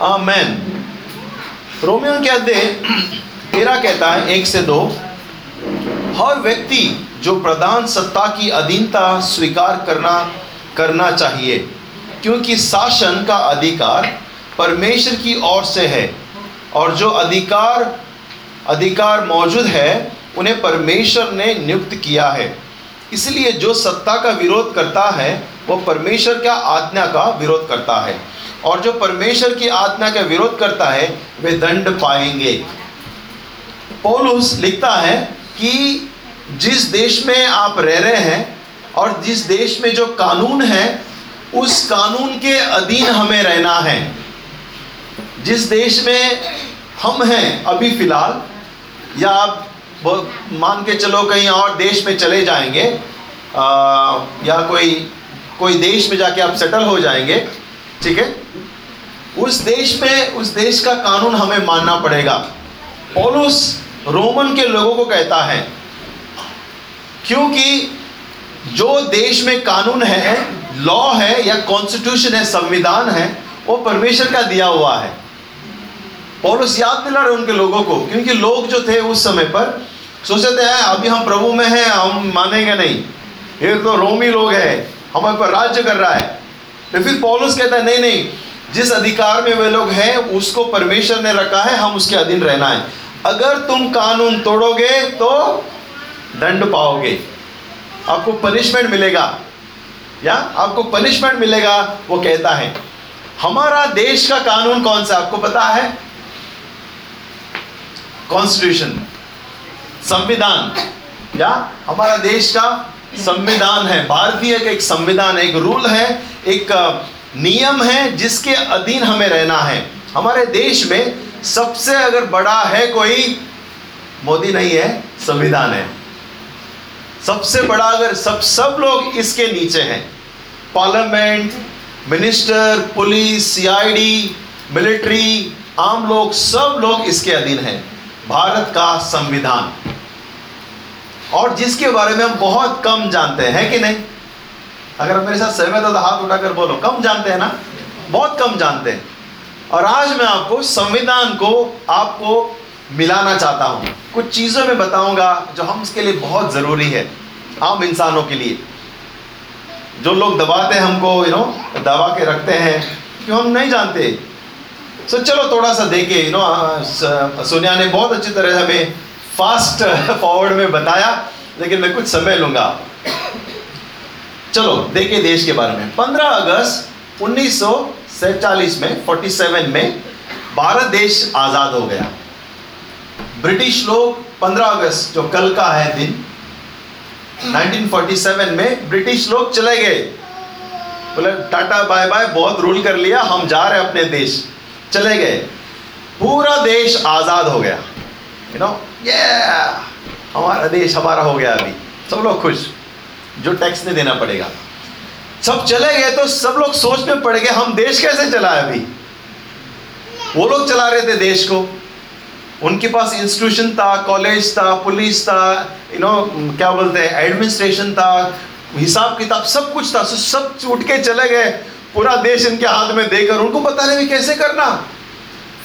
आमेन Romeo के अध्याय तेरा कहता है, एक से दो। हर व्यक्ति जो प्रधान सत्ता की अधीनता स्वीकार करना करना चाहिए, क्योंकि शासन का अधिकार परमेश्वर की ओर से है, और जो अधिकार अधिकार मौजूद है, उन्हें परमेश्वर ने नियुक्त किया है। इसलिए जो सत्ता का विरोध करता है, वो परमेश्वर का आज्ञा का विरोध करता है। और जो परमेश्वर की आत्मा का विरोध करता है वे दंड पाएँगे। पौलुस लिखता है कि जिस देश में आप रह रहे हैं और जिस देश में जो कानून है उस कानून के अधीन हमें रहना है। जिस देश में हम हैं अभी फ़िलहाल या आप मान के चलो कहीं और देश में चले जाएँगे आ, या कोई कोई देश में जाके आप सेटल हो जाएँगे ठीक है? उस देश में, उस देश का कानून हमें मानना पड़ेगा। पौलुस रोमन के लोगों को कहता है, क्योंकि जो देश में कानून है, लॉ है या कॉन्स्टिट्यूशन है, संविधान है, वो परमेश्वर का दिया हुआ है। पौलुस याद दिला रहे उनके लोगों को, क्योंकि लोग जो थे उस समय पर सोचते हैं, अभी हम प्रभु में हैं, हम मानेंगे नहीं। ये तो रोमी लोग हैं हमारे पर राज्य कर रहा है। तो फिर पौलुस कहता है, नहीं नहीं, जिस अधिकार में वे लोग हैं, उसको परमेश्वर ने रखा है, हम उसके अधीन रहना है। अगर तुम कानून तोड़ोगे तो दंड पाओगे। आपको पनिशमेंट मिलेगा। या, आपको पनिशमेंट मिलेगा, वो कहता है, हमारा देश का कानून कौन सा आपको पता है? कॉन्स्टिट्यूशन संविधान। या, हमारा देश का संविधान है। भारतीय का एक संविधान, एक रूल है, एक नियम है जिसके अधीन हमें रहना है। हमारे देश में सबसे अगर बड़ा है कोई, मोदी नहीं है, संविधान है। सबसे बड़ा अगर सब सब लोग इसके नीचे हैं। Parliament, minister, police, CID, military, आम लोग, सब लोग इसके अधीन हैं। भारत का संविधान। और जिसके बारे में हम बहुत कम जानते हैं कि नहीं? अगर आप मेरे साथ सहमत हो तो हाथ उठाकर बोलो। कम जानते हैं ना? बहुत कम जानते हैं। और आज मैं आपको संविधान को, आपको मिलाना चाहता हूँ। कुछ चीज़ों में बताऊँगा जो हम इसके लिए बहुत ज़रूरी है, आम इंसानों के लिए। जो लोग दबाते हैं हमको यू नो दबा के रखते हैं, क्यों हम नहीं जानते? सो चलो थोड़ा सा देखे यू नो सोनिया ने बहुत अच्छी तरह हमें फास्ट फॉरवर्ड में बताया, लेकिन मैं कुछ समय लूँगा। चलो, देखिए देश के बारे में। 15 अगस्त उन्नीस में 47 में, भारत देश आज़ाद हो गया। ब्रिटिश लोग 15 अगस्त, जो कल का है दिन 1947 में ब्रिटिश लोग चले गए। बोले, टाटा बाय बाय बहुत रूल कर लिया, हम जा रहे अपने देश। चले गए। पूरा देश आज़ाद हो गया। यू नो ये हमारा देश हमारा हो गया अभी। सब लोग खुश। जो टैक्स नहीं देना पड़ेगा। सब चले गए तो सब लोग सोच में पड़ गए, हम देश कैसे चला है अभी? वो लोग चला रहे थे देश को। उनके पास इंस्टीट्यूशन था कॉलेज था पुलिस था यू नो क्या बोलते हैं एडमिनिस्ट्रेशन था, हिसाब किताब सब कुछ था। सब उठ के चले गए। पूरा देश इनके हाथ में देकर उनको पता नहीं कैसे करना।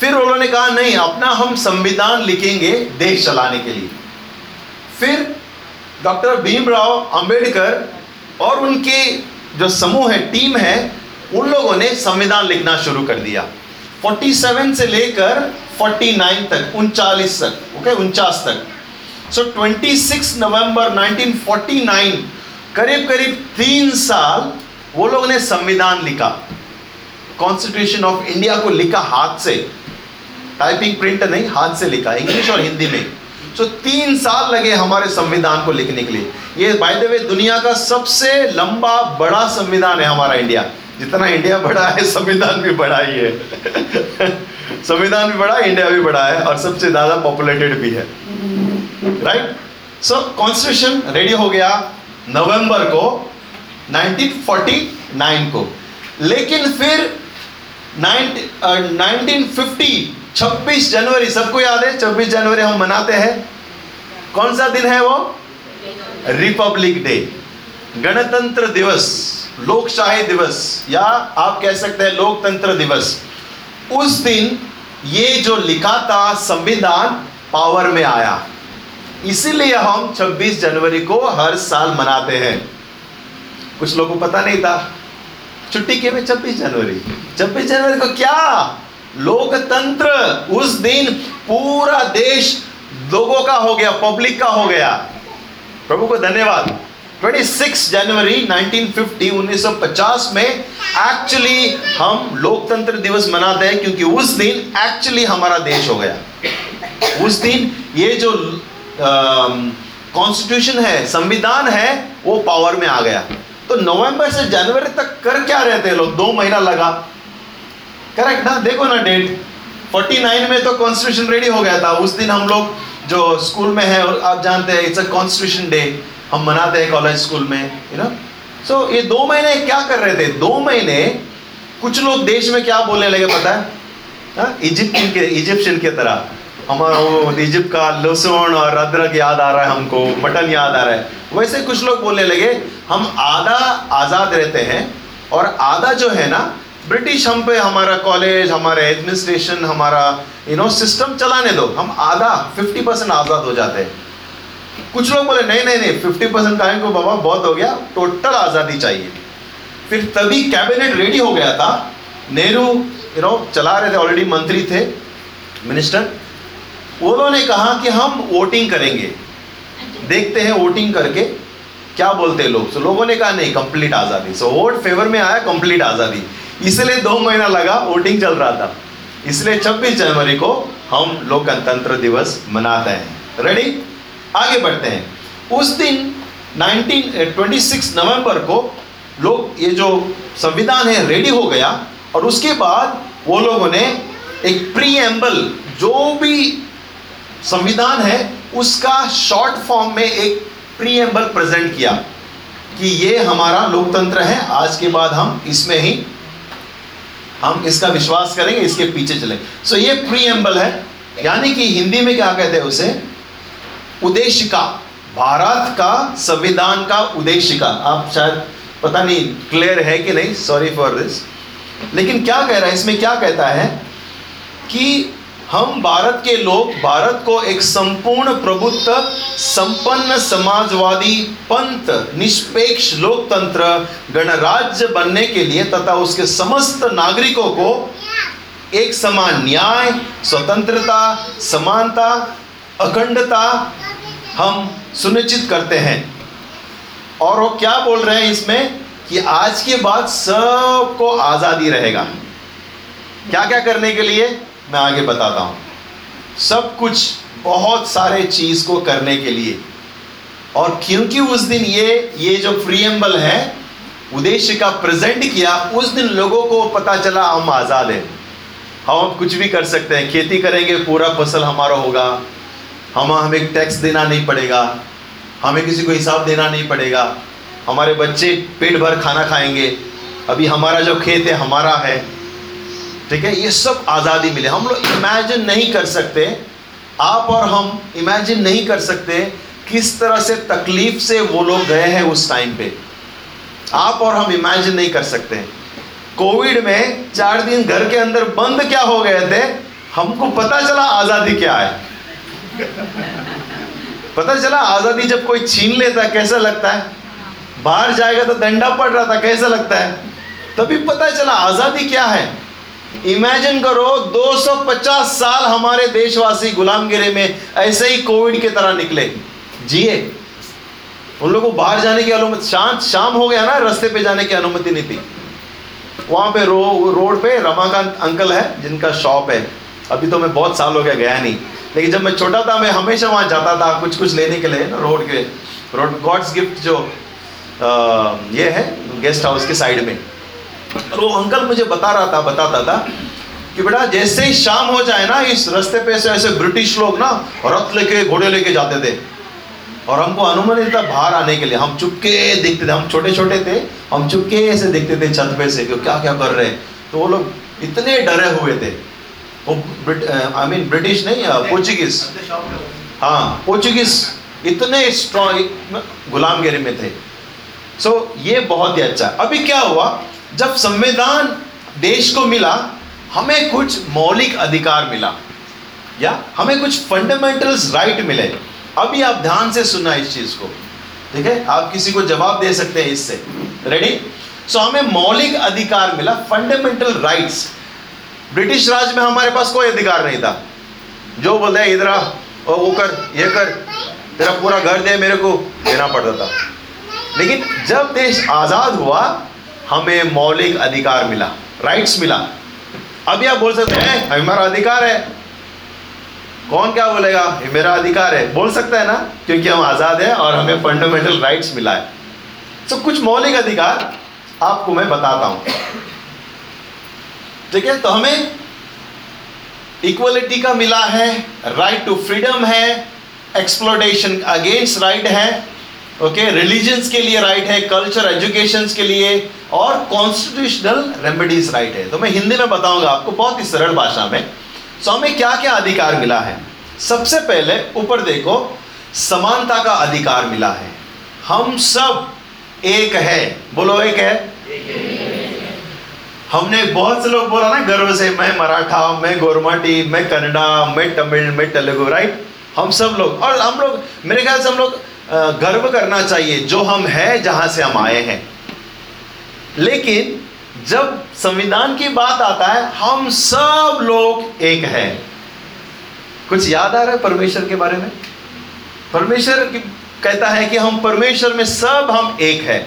फिर उन्होंने कहा नहीं अपना हम संविधान लिखेंगे देश चलाने के लिए. फिर डॉक्टर भीमराव अंबेडकर और उनके जो समूह है टीम है उन लोगों ने संविधान लिखना शुरू कर दिया। 47 से लेकर 49 तक उनचालीस तक ओके उनचास तक। सो so, 26 नवंबर 1949 करीब करीब तीन साल वो लोगों ने संविधान लिखा। कॉन्स्टिट्यूशन ऑफ़ इंडिया को लिखा हाथ से। टाइपिंग प्रिंट नहीं, हाथ से लिखा इंग्लिश और हिंदी में। सो तीन साल लगे हमारे संविधान को लिखने के लिए। ये बाय द वे दुनिया का सबसे लंबा, बड़ा संविधान है हमारा इंडिया जितना इंडिया बड़ा है, संविधान भी बड़ा ही है। संविधान भी बड़ा इंडिया भी बड़ा है, और सबसे ज़्यादा पॉपुलेटेड भी है। राइट सो कॉन्स्टिट्यूशन रेडी हो गया नवंबर को 1949 को। लेकिन फिर 1950 26 जनवरी, सबको याद है? 26 जनवरी हम मनाते हैं। कौन सा दिन है वो? Republic Day. गणतंत्र दिवस, लोकशाही दिवस, या आप कह सकते हैं लोकतंत्र दिवस। उस दिन ये जो लिखा था, संविधान पावर में आया। इसीलिए हम 26 जनवरी को हर साल मनाते हैं। कुछ लोगों को पता नहीं था। छुट्टी के में 26 जनवरी? 26 जनवरी को क्या? लोकतंत्र उस दिन पूरा देश लोगों का हो गया, पब्लिक का हो गया। प्रभु को धन्यवाद। 26 जनवरी 1950 1950 में एक्चुअली हम लोकतंत्र दिवस मनाते हैं क्योंकि उस दिन एक्चुअली हमारा देश हो गया। उस दिन ये जो कॉन्स्टिट्यूशन है, संविधान है, वो पावर में आ गया। तो नवंबर से जनवरी तक कर क्या रहे थे लोग? दो महीना लगा। करेक्ट ना? देखो ना डेट 49 में तो कॉन्स्टिट्यूशन रेडी हो गया था। उस दिन हम लोग जो स्कूल में है आप जानते हैं इट्स अ कॉन्स्टिट्यूशन डे हम मनाते हैं कॉलेज स्कूल में यू नो सो ये दो महीने क्या कर रहे थे? दो महीने कुछ लोग देश में क्या बोलने लगे पता है? इजिप्टियन के इजिप्शियन की तरह। हमारा वो इजिप्ट का लहसुन और अदरक याद आ रहा है हमको, मटन याद आ रहा है। वैसे कुछ लोग बोलने लगे, हम आधा आज़ाद रहते हैं, और आधा जो है ना ब्रिटिश हम पे हमारा कॉलेज हमारे एडमिनिस्ट्रेशन हमारा यू नो सिस्टम चलाने दो। हम आधा 50 परसेंट आज़ाद हो जाते हैं। कुछ लोग बोले, नहीं नहीं नहीं 50 परसेंट का को बाबा, बहुत हो गया टोटल आज़ादी चाहिए। फिर तभी कैबिनेट रेडी हो गया था। नेहरू यू नो चला रहे थे ऑलरेडी मंत्री थे मिनिस्टर उन्होंने कहा कि हम वोटिंग करेंगे। देखते हैं वोटिंग करके, क्या बोलते हैं लोग? तो लोगों ने कहा, नहीं कंप्लीट आज़ादी। सो वोट फेवर में आया कंप्लीट आज़ादी। इसलिए दो महीना लगा वोटिंग चल रहा था। इसलिए 26 जनवरी को हम लोकतंत्र दिवस मनाते हैं। रेडी आगे बढ़ते हैं। उस दिन 19 26 नवंबर को लोग, ये जो संविधान है रेडी हो गया और उसके बाद वो लोगों ने एक प्री जो भी संविधान है, उसका शॉर्ट फॉर्म में एक प्रीएम्बल प्रेजेंट किया कि ये हमारा लोकतंत्र है, आज के बाद हम इसमें ही हम इसका विश्वास करेंगे, इसके पीछे चले सो so, ये प्रीएम्बल है। यानी कि हिंदी में क्या कहते हैं उसे? उद्देशिका। भारत का संविधान का उद्देशिका। आप शायद पता नहीं क्लियर है कि नहीं? सॉरी फॉर दिस लेकिन क्या कह रहा है? इसमें क्या कहता है कि हम भारत के लोग, भारत को एक संपूर्ण प्रभुत्व, संपन्न समाजवादी पंथ, निष्पेक्ष लोकतंत्र, गणराज्य बनने के लिए तथा उसके समस्त नागरिकों को एक समान न्याय, स्वतंत्रता, समानता, अखंडता हम सुनिश्चित करते हैं। और वो क्या बोल रहे हैं इसमें? कि आज के बाद सबको आज़ादी रहेगा। क्या क्या करने के लिए? मैं आगे बताता हूँ। सब कुछ बहुत सारे चीज़ को करने के लिए। और क्योंकि उस दिन ये ये जो प्रियम्बल है, उद्देश्य का प्रेजेंट किया, उस दिन लोगों को पता चला, हम आज़ाद हैं। हम अब कुछ भी कर सकते हैं। खेती करेंगे, पूरा फ़सल हमारा होगा। हम, हमें टैक्स देना नहीं पड़ेगा। हमें किसी को हिसाब देना नहीं पड़ेगा। हमारे बच्चे पेट भर खाना खाएँगे। अभी हमारा जो खेत है, हमारा है। ठीक है? ये सब आज़ादी मिले। हम लोग इमेजिन नहीं कर सकते। आप और हम इमेजिन नहीं कर सकते किस तरह से तकलीफ़ से वो लोग गए हैं उस टाइम पे। आप और हम इमेजिन नहीं कर सकते। कोविड में चार दिन घर के अंदर बंद क्या हो गए थे? हमको पता चला आज़ादी क्या है। पता चला आज़ादी जब कोई छीन लेता कैसा लगता है? बाहर जाएगा तो दंडा पड़ रहा था, कैसा लगता है? तभी पता चला आज़ादी क्या है। इमेजिन करो 250 साल हमारे देशवासी गुलामगिरी में ऐसे ही कोविड की तरह निकले। जिए। उन लोगों को बाहर जाने की अनुमति शांत शाम हो गया ना रास्ते पे जाने की अनुमति नहीं थी। वहाँ पे रो रोड पे रमाकांत अंकल है जिनका शॉप है। अभी तो मैं बहुत साल हो गया गया नहीं। लेकिन जब मैं छोटा था मैं हमेशा वहाँ जाता था कुछ कुछ लेने के लिए ना रोड के रोड गॉड्स गिफ्ट जो आ, ये है गेस्ट हाउस के साइड में। और वो अंकल मुझे बता रहा था बताता था कि बेटा जैसे ही शाम हो जाए ना इस रास्ते पे से ऐसे ब्रिटिश लोग ना रथ लेके घोड़े लेके जाते थे। और हमको अनुमति था बाहर आने के लिए। हम चुपके देखते थे। हम छोटे छोटे थे। हम चुपके से देखते थे छत पे से कि क्या क्या कर रहे हैं। तो वो लोग इतने डरे हुए थे। वो आई मीन ब्रिटिश नहीं पोर्चुगीज हाँ पोर्चुगीज इतने स्ट्रॉन्ग गुलामगिरी में थे। सो so, ये बहुत ही अच्छा अभी क्या हुआ? जब संविधान देश को मिला हमें कुछ मौलिक अधिकार मिला या हमें कुछ फंडामेंटल्स राइट मिले। अभी आप ध्यान से सुनना इस चीज़ को। ठीक है? आप किसी को जवाब दे सकते हैं इससे। रेडी सो so, हमें मौलिक अधिकार मिला फंडामेंटल राइट्स ब्रिटिश राज में हमारे पास कोई अधिकार नहीं था। जो बोलते हैं इधर और वो कर ये कर तेरा पूरा घर दे मेरे को देना पड़ता था। लेकिन जब देश आज़ाद हुआ हमें मौलिक अधिकार मिला राइट्स मिला। अभी आप बोल सकते हैं हमारा अधिकार है। कौन क्या बोलेगा? ये मेरा अधिकार है। बोल सकता है ना, क्योंकि हम आज़ाद हैं और हमें फंडामेंटल राइट्स मिला है। तो कुछ मौलिक अधिकार आपको मैं बताता हूँ। ठीक है तो हमें इक्वलिटी का मिला है राइट टू फ्रीडम है एक्सप्लोटेशन अगेंस्ट राइट है। ओके रिलीजन्स के लिए राइट है कल्चर एजुकेशन के लिए और कॉन्स्टिट्यूशनल रेमेडीज राइट है। तो मैं हिंदी में बताऊँगा आपको बहुत ही सरल भाषा में। सो so, हमें क्या क्या अधिकार मिला है? सबसे पहले ऊपर देखो समानता का अधिकार मिला है। हम सब एक है। बोलो एक है? हमने बहुत से लोग बोला ना गर्व से मैं मराठा मैं गोरमाटी मैं कन्नडा मैं तमिल मैं तेलुगु राइट हम सब लोग और हम लोग मेरे ख्याल से हम लोग गर्व करना चाहिए, जो हम हैं, जहाँ से हम आए हैं। लेकिन, जब संविधान की बात आता है, हम सब लोग एक हैं। कुछ याद आ रहा है परमेश्वर के बारे में? परमेश्वर कहता है कि हम परमेश्वर में सब हम एक है।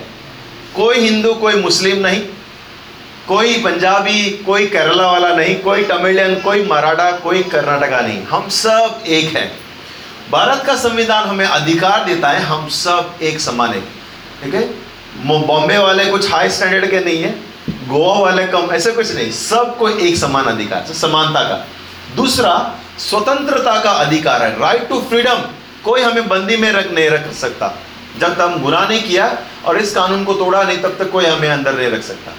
कोई हिंदू, कोई मुस्लिम नहीं, कोई पंजाबी, कोई केरला वाला नहीं, कोई तमिलियन, कोई मराठा, कोई कर्नाटका नहीं। हम सब एक हैं। भारत का संविधान हमें अधिकार देता है, हम सब एक समान है। ठीक है? बॉम्बे वाले कुछ हाई स्टैंडर्ड के नहीं है, गोवा वाले कम, ऐसे कुछ नहीं। सबको एक समान अधिकार समानता का। दूसरा, स्वतंत्रता का अधिकार है राइट टू फ्रीडम कोई हमें बंदी में रख, नहीं रख सकता। जब तक हम गुनाह नहीं किया और इस कानून को तोड़ा नहीं, तब तक कोई हमें अंदर नहीं रख सकता।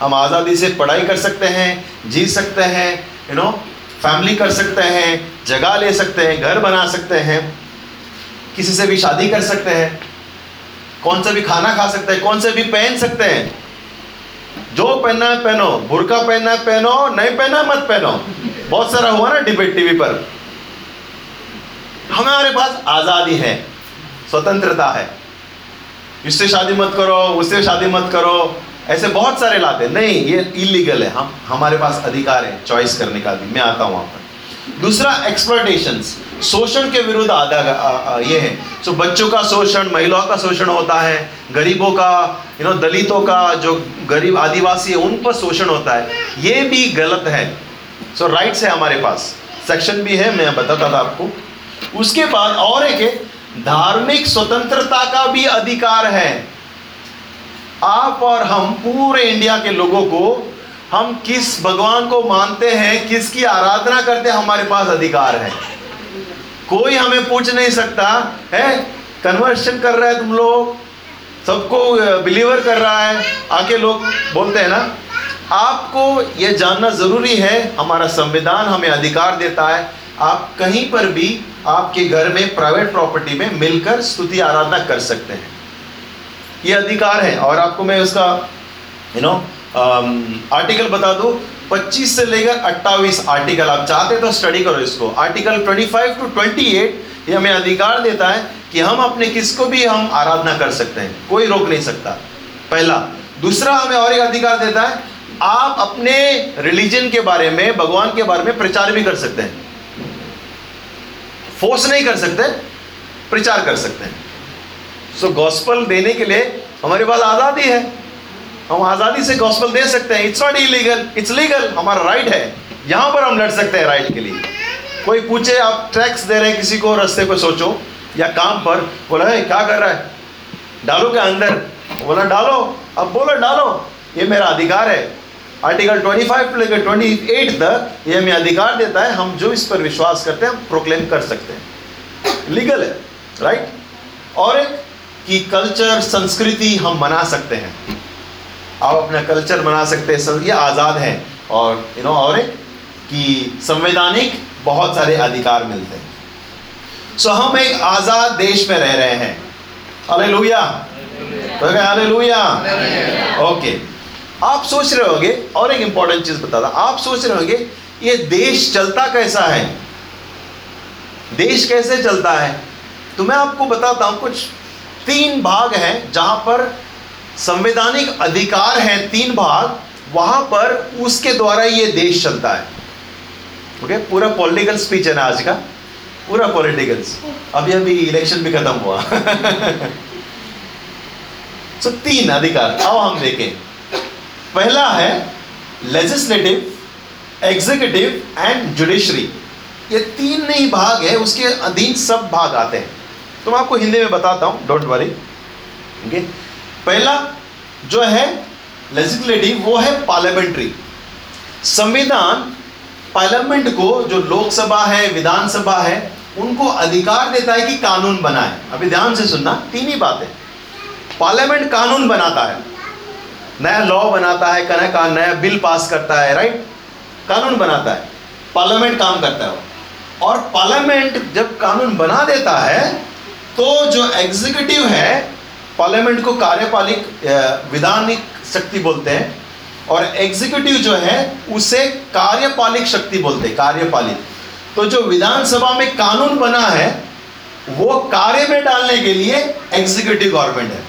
हम आज़ादी से पढ़ाई कर सकते हैं, जी सकते हैं यू नो फैमिली कर सकते हैं, जगह ले सकते हैं, घर बना सकते हैं, किसी से भी शादी कर सकते हैं, कौन सा भी खाना खा सकते हैं, कौन से भी पहन सकते हैं। जो पहनना है पहनो, बुरका पहनना है पहनो, नहीं पहना मत पहनो। बहुत सारा हुआ ना डिबेट टीवी पर। हमारे पास आज़ादी है, स्वतंत्रता है। इससे शादी मत करो, उससे शादी मत करो। ऐसे बहुत सारे लाते नहीं, ये इलीगल है। हम, हमारे पास अधिकार है चॉइस करने का भी। मैं आता हूँ वहाँ पर। दूसरा एक्सप्लोटेशन शोषण के विरुद्ध आधा ये है। सो बच्चों का शोषण, महिलाओं का शोषण होता है, गरीबों का यू नो दलितों का, जो गरीब आदिवासी है, उन पर शोषण होता है। ये भी गलत है। सो राइट्स है हमारे पास। सेक्शन भी है, मैं बताता था आपको। उसके बाद और एक है, धार्मिक स्वतंत्रता का भी अधिकार है। आप और हम पूरे इंडिया के लोगों को, हम किस भगवान को मानते हैं, किसकी आराधना करते हैं, हमारे पास अधिकार है। कोई हमें पूछ नहीं सकता, है? कन्वर्शन कर रहा है तुम लोग, सबको बिलीवर कर रहा है, आके लोग बोलते हैं ना, आपको यह जानना ज़रूरी है, हमारा संविधान हमें अधिकार देता है, आप कहीं पर भी आपके घर में प्राइवेट प्रॉपर्टी में मिलकर स्तुति आराधना कर सकते हैं। ये अधिकार है। और आपको मैं उसका यू नो आर्टिकल बता दूँ। 25 से लेकर 28 आर्टिकल आप चाहते तो स्टडी करो इसको। आर्टिकल 25 टू 28 ये हमें अधिकार देता है कि हम अपने किसको भी हम आराधना कर सकते हैं। कोई रोक नहीं सकता। पहला। दूसरा हमें और एक अधिकार देता है, आप अपने रिलीजन के बारे में, भगवान के बारे में प्रचार भी कर सकते हैं। फोर्स नहीं कर सकते, प्रचार कर सकते हैं। सो so, गॉस्पल देने के लिए हमारे पास आज़ादी है। हम आज़ादी से गॉस्पल दे सकते हैं। It's not illegal it's legal हमारा राइट है। यहाँ पर हम लड़ सकते हैं राइट के लिए। कोई पूछे आप टैक्स दे रहे हैं किसी को रस्ते पर सोचो या काम पर बोला है क्या कर रहा है? डालो क्या अंदर? बोला डालो। अब बोलो डालो। ये मेरा अधिकार है। आर्टिकल 25 लेकर 28 तक ये हमें अधिकार देता है। हम जो इस पर विश्वास करते हैं हम प्रोक्लेम कर सकते हैं। लीगल है राइट और एक कि कल्चर, संस्कृति हम मना सकते हैं। आप अपना कल्चर मना सकते हैं ये आज़ाद है। और यू नो और कि संवैधानिक बहुत सारे अधिकार मिलते हैं। सो हम एक आज़ाद देश में रह रहे हैं। अले लोहिया तो लोहिया ओके आप सोच रहे होंगे, और एक इंपॉर्टेंट चीज़ बता था आप सोच रहे होंगे, ये देश चलता कैसा है? देश कैसे चलता है? तो मैं आपको बताता हूँ कुछ तीन भाग हैं जहाँ पर संवैधानिक अधिकार हैं तीन भाग वहाँ पर उसके द्वारा ये देश चलता है। ओके पूरा पॉलिटिकल स्पीच है ना आज का? पूरा पॉलिटिकल अभी अभी इलेक्शन भी खत्म हुआ। So, तीन अधिकार आओ हम देखें। पहला है लेजिस्लेटिव एग्जीक्यूटिव एंड जुडिशरी ये तीन नहीं भाग है उसके अधीन सब भाग आते हैं। तो मैं आपको हिंदी में बताता हूँ डोंट वरी ओके पहला जो है लेजिस्लेटिव वो है पार्लियामेंट्री संविधान पार्लियामेंट को जो लोकसभा है, विधानसभा है, उनको अधिकार देता है कि कानून बनाए। अभी ध्यान से सुनना, तीन ही बातें। पार्लियामेंट कानून बनाता है। नया लॉ बनाता है, कना, का, नया बिल पास करता है राइट कानून बनाता है। पार्लियामेंट काम करता है और पार्लियामेंट जब कानून बना देता है तो जो एग्जीक्यूटिव है पार्लियामेंट को कार्यपालिक विधानिक शक्ति बोलते हैं, और एग्जीक्यूटिव जो है, उसे कार्यपालिक शक्ति बोलते हैं, कार्यपालिक। तो जो विधानसभा में कानून बना है, वो कार्य में डालने के लिए एग्जीक्यूटिव गवर्नमेंट है।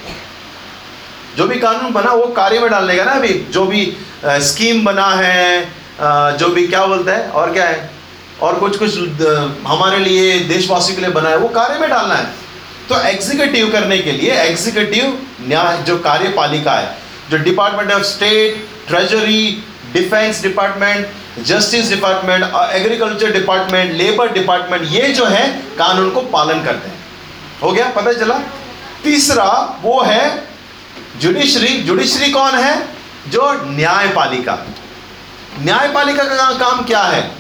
जो भी कानून बना, वो कार्य में डालने का ना अभी। जो भी स्कीम बना है जो भी क्या बोलते हैं, और क्या है? और कुछ कुछ हमारे लिए, देशवासियों के लिए बना है, वो कार्य में डालना है। तो एग्जीक्यूटिव करने के लिए एग्जीक्यूटिव न्याय, जो कार्यपालिका है, जो department of state treasury defence department justice department और एग्रीकल्चर डिपार्टमेंट लेबर डिपार्टमेंट ये जो है, कानून को पालन करते हैं। हो गया? पता चला? तीसरा वो है जुडिशरी जुडिशरी कौन है? जो न्यायपालिका। न्यायपालिका का काम क्या है?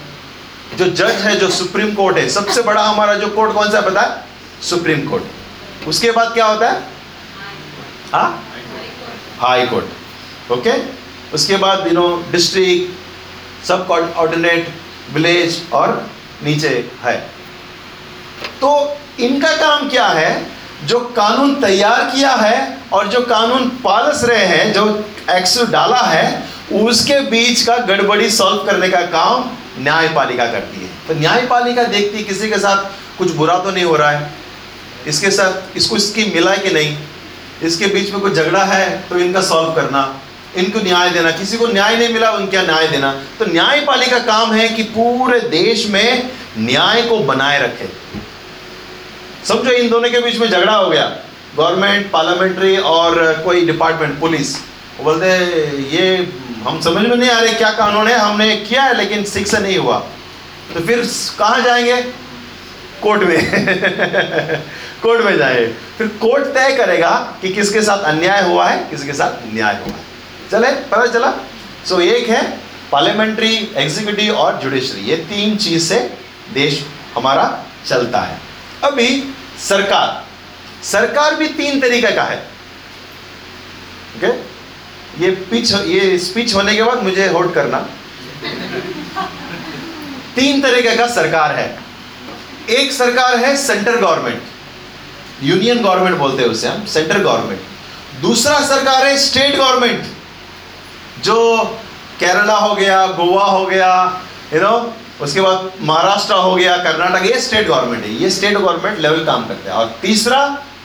जो जज है, जो सुप्रीम कोर्ट है। सबसे बड़ा हमारा जो कोर्ट कौन सा पता है? Supreme court. उसके बाद क्या होता है? हा? High court. ओके? उसके बाद you know district subordinate village और नीचे है। तो इनका काम क्या है? जो कानून तैयार किया है और जो कानून पालस रहे हैं, जो एक्स डाला है, उसके बीच का गड़बड़ी सॉल्व करने का काम न्यायपालिका करती है। तो न्यायपालिका देखती है किसी के साथ कुछ बुरा तो नहीं हो रहा है? इसके साथ इसको इसकी मिला कि नहीं? इसके बीच में कोई झगड़ा है तो इनका सॉल्व करना। इनको न्याय देना। किसी को न्याय नहीं मिला, उनका न्याय देना। तो न्यायपालिका काम है कि पूरे देश में न्याय को बनाए रखे। समझो, इन दोनों के बीच में झगड़ा हो गया। गवर्नमेंट पार्लियामेंट्री और कोई डिपार्टमेंट पुलिस बोलते ये हम समझ में नहीं आ रहे क्या कानून है हमने किया है, लेकिन शिक्षा नहीं हुआ। तो फिर कहाँ जाएँगे? कोर्ट में। कोर्ट में जाए। फिर कोर्ट तय करेगा कि किसके साथ अन्याय हुआ है किसके साथ न्याय हुआ है। चले पता चला? सो so, एक है पार्लियामेंट्री एग्जीक्यूटिव और जुडिशरी ये तीन चीज़ से देश हमारा चलता है। अभी सरकार सरकार भी तीन तरीके का है। Okay okay? ये पिच ये स्पीच होने के बाद मुझे होल्ड करना। तीन तरीके का सरकार है। एक सरकार है सेंट्रल गवर्नमेंट यूनियन गवर्नमेंट बोलते हैं उसे हम सेंट्रल गवर्नमेंट दूसरा सरकार है स्टेट गवर्नमेंट जो केरला हो गया गोवा हो गया यू you नो know, उसके बाद महाराष्ट्र हो गया कर्नाटक ये स्टेट गवर्नमेंट है. ये स्टेट गवर्नमेंट लेवल काम करते हैं. और तीसरा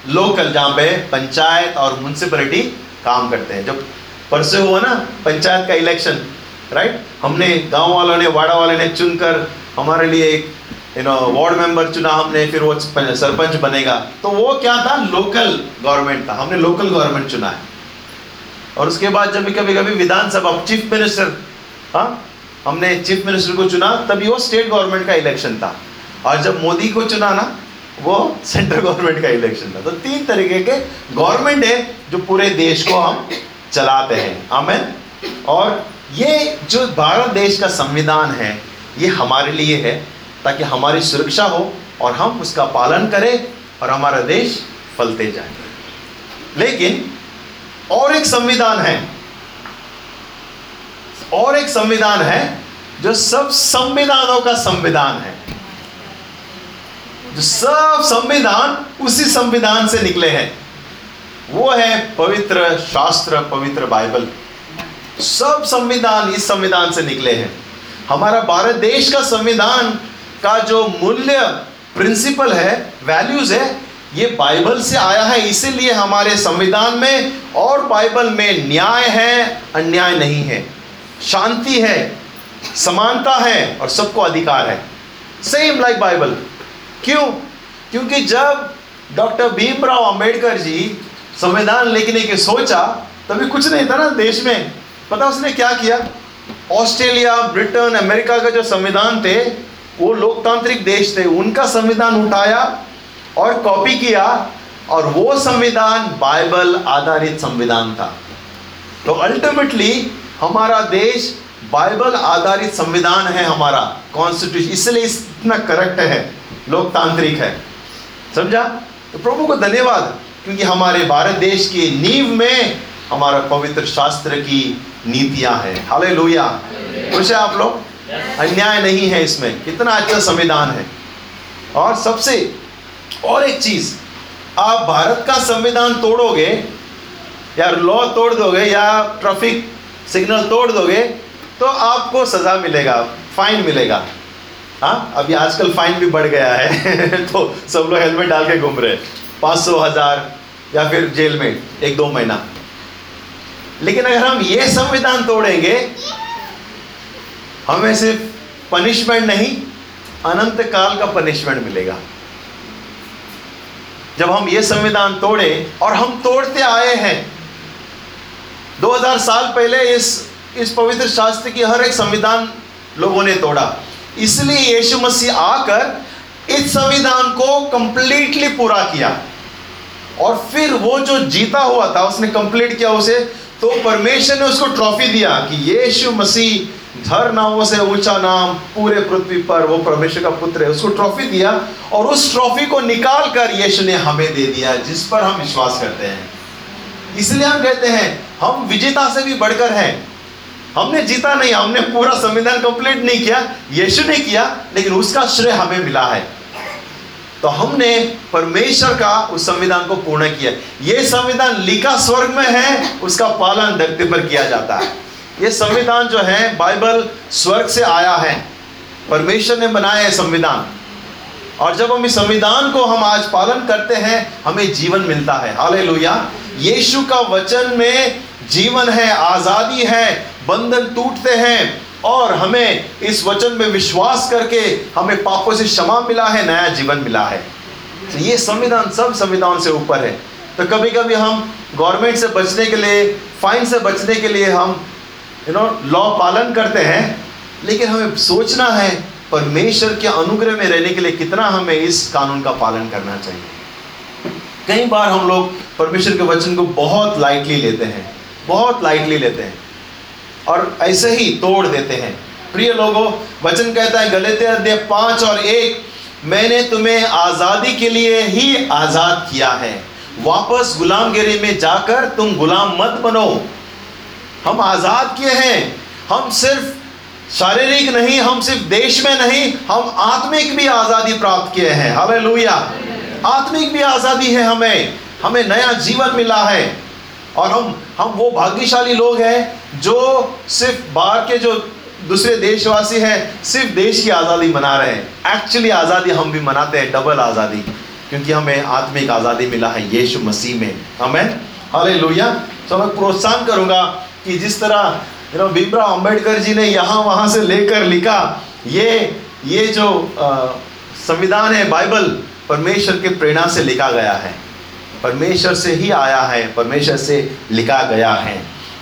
लोकल जहाँ पे पंचायत और म्यूनसिपलिटी काम करते हैं. जो परसों हुआ ना पंचायत का इलेक्शन राइट हमने गाँव वालों ने वाड़ा वाले ने चुनकर हमारे लिए एक यू नो वार्ड मेंबर चुना हमने, फिर वो सरपंच बनेगा। तो वो क्या था? लोकल गवर्नमेंट था। हमने लोकल गवर्नमेंट चुना है। और उसके बाद जब कभी कभी विधानसभा चीफ मिनिस्टर हाँ हमने चीफ मिनिस्टर को चुना, तभी वो स्टेट गवर्नमेंट का इलेक्शन था। और जब मोदी को चुना ना, वो सेंट्रल गवर्नमेंट का इलेक्शन था। तो तीन तरीके के गवर्नमेंट है जो पूरे देश को हम चलाते हैं। आमेन। और ये जो भारत देश का संविधान है, ये हमारे लिए है। ताकि हमारी सुरक्षा हो और हम उसका पालन करें और हमारा देश फलते जाए। लेकिन और एक संविधान है, और एक संविधान है जो सब संविधानों का संविधान है। जो सब संविधान उसी संविधान से निकले हैं। वो है पवित्र शास्त्र, पवित्र बाइबल। सब संविधान इस संविधान से निकले हैं। हमारा भारत देश का संविधान का जो मूल्य प्रिंसिपल है वैल्यूज़ है, ये बाइबल से आया है। इसीलिए हमारे संविधान में और बाइबल में न्याय है, अन्याय नहीं है। शांति है, समानता है और सबको अधिकार है। सेम लाइक बाइबल क्यों? क्योंकि जब डॉक्टर भीमराव अंबेडकर जी संविधान लिखने की सोचा, तभी कुछ नहीं था ना देश में। पता उसने क्या किया? ऑस्ट्रेलिया, ब्रिटेन, अमेरिका का जो संविधान थे वो लोकतांत्रिक देश थे, उनका संविधान उठाया और कॉपी किया और वो संविधान बाइबल आधारित संविधान था। तो अल्टीमेटली हमारा देश बाइबल आधारित संविधान है हमारा कॉन्स्टिट्यूशन इसलिए इतना करेक्ट है, लोकतांत्रिक है। समझा? तो प्रभु को धन्यवाद, क्योंकि हमारे भारत देश की नींव में हमारा पवित्र शास्त्र की नीतियाँ हैं। हाले लोहिया खुश है आप लोग? अन्याय नहीं है इसमें। कितना अच्छा संविधान है। और सबसे, और एक चीज़, आप भारत का संविधान तोड़ोगे, या लॉ तोड़ दोगे, या ट्रैफ़िक सिग्नल तोड़ दोगे तो आपको सजा मिलेगा फाइन मिलेगा। हाँ अभी आजकल फाइन भी बढ़ गया है। तो सब लोग हेलमेट डाल के घूम रहे हैं। पाँच सौ हज़ार, या फिर जेल में, एक दो महीना। लेकिन अगर हम ये संविधान तोड़ेंगे हमें सिर्फ़ पनिशमेंट नहीं, अनंत काल का पनिशमेंट मिलेगा। जब हम ये संविधान तोड़े, और हम तोड़ते आए हैं 2000 साल पहले इस इस पवित्र शास्त्र की हर एक संविधान लोगों ने तोड़ा। इसलिए यीशु मसीह आकर इस संविधान को कंप्लीटली पूरा किया। और फिर वो जो जीता हुआ था, उसने कंप्लीट किया उसे तो परमेश्वर ने उसको ट्रॉफी दिया कि यीशु मसीह हर नामों से ऊँचा नाम, पूरे पृथ्वी पर, वो परमेश्वर का पुत्र है, उसको ट्रॉफी दिया और उस ट्रॉफी को निकाल कर यीशु ने हमें दे दिया, जिस पर हम विश्वास करते हैं। इसलिए हम कहते हैं, हम विजेता से भी बढ़कर हैं। हमने जीता नहीं, हमने पूरा संविधान कंप्लीट नहीं किया, यीशु ने किया, लेकिन उसका श्रेय हमें मिला है। तो हमने परमेश्वर का उस संविधान को पूर्ण किया। यह संविधान लिखा स्वर्ग में है, उसका पालन धरती पर किया जाता है। यह संविधान जो है, बाइबल स्वर्ग से आया है। परमेश्वर ने बनाया है संविधान। और जब हम इस संविधान को हम आज पालन करते हैं, हमें जीवन मिलता है। हाले यीशु का वचन में जीवन है, आज़ादी है, बंधन टूटते हैं, और हमें इस वचन में विश्वास करके हमें पापों से क्षमा मिला है, नया जीवन मिला है। तो ये संविधान सब संविधान से ऊपर है। तो कभी कभी हम गवर्नमेंट से बचने के लिए, फाइन से बचने के लिए हम यू नो लॉ पालन करते हैं, लेकिन हमें सोचना है, परमेश्वर के अनुग्रह में रहने के लिए कितना हमें इस कानून का पालन करना चाहिए। कई बार हम लोग परमेश्वर के वचन को बहुत लाइटली लेते हैं, बहुत लाइटली लेते हैं, और ऐसे ही तोड़ देते हैं। प्रिय लोगों, वचन कहता है गलत अध्याय पाँच और एक, मैंने तुम्हें आज़ादी के लिए ही आज़ाद किया है। वापस गुलामगिरी में जाकर तुम गुलाम मत बनो। हम आज़ाद किए हैं। हम सिर्फ़ शारीरिक नहीं, हम सिर्फ़ देश में नहीं, हम आत्मिक भी आज़ादी प्राप्त किए हैं। हालेलुया। आत्मिक भी आज़ादी है हमें। हमें नया जीवन मिला है। और हम हम वो भाग्यशाली लोग हैं जो सिर्फ़ बाहर के जो दूसरे देशवासी हैं, सिर्फ़ देश की आज़ादी मना रहे हैं। एक्चुअली आज़ादी हम भी मनाते हैं डबल आज़ादी। क्योंकि हमें आत्मिक आज़ादी मिला है, यीशु मसीह में। हमें हरे लोहिया तो मैं प्रोत्साहन करूँगा। कि जिस तरह यू नो भीमराव अंबेडकर जी ने यहाँ वहाँ से लेकर लिखा ये ये जो संविधान है बाइबल परमेश्वर के प्रेरणा से लिखा गया है। परमेश्वर से ही आया है परमेश्वर से लिखा गया है।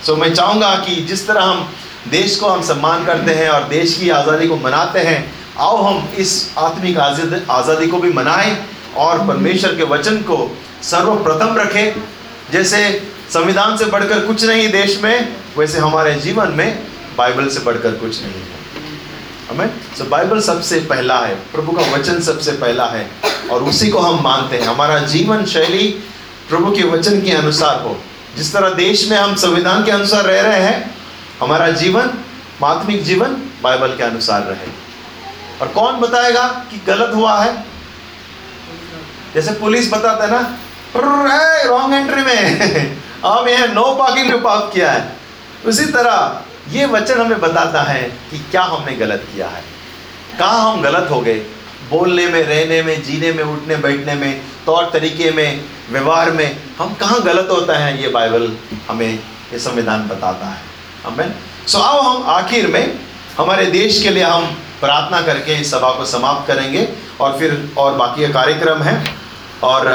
सो so, मैं चाहूँगा कि जिस तरह हम देश को हम सम्मान करते हैं और देश की आज़ादी को मनाते हैं आओ हम इस आत्मिक आज़ादी को भी मनाएँ और परमेश्वर के वचन को सर्वप्रथम रखें। जैसे संविधान से बढ़कर कुछ नहीं देश में, वैसे हमारे जीवन में बाइबल से बढ़कर कुछ नहीं है। हमें सो बाइबल सबसे पहला है, प्रभु का वचन सबसे पहला है, और उसी को हम मानते हैं। हमारा जीवन शैली प्रभु के वचन के अनुसार हो। जिस तरह देश में हम संविधान के अनुसार रह रहे हैं, हमारा जीवन आत्मिक जीवन बाइबल के अनुसार रहे। और कौन बताएगा कि गलत हुआ है? जैसे पुलिस बताता है ना रॉन्ग एंट्री में। हम यह नो पार्किंग में पाप किया है। उसी तरह ये वचन हमें बताता है कि क्या हमने गलत किया है। कहाँ हम गलत हो गए? बोलने में, रहने में, जीने में, उठने, बैठने में तौर तरीके में, व्यवहार में हम कहाँ गलत होता है, ये बाइबल हमें ये संविधान बताता है। हमें सो आओ हम आखिर में हमारे देश के लिए हम प्रार्थना करके इस सभा को समाप्त करेंगे और फिर और बाकी कार्यक्रम है। और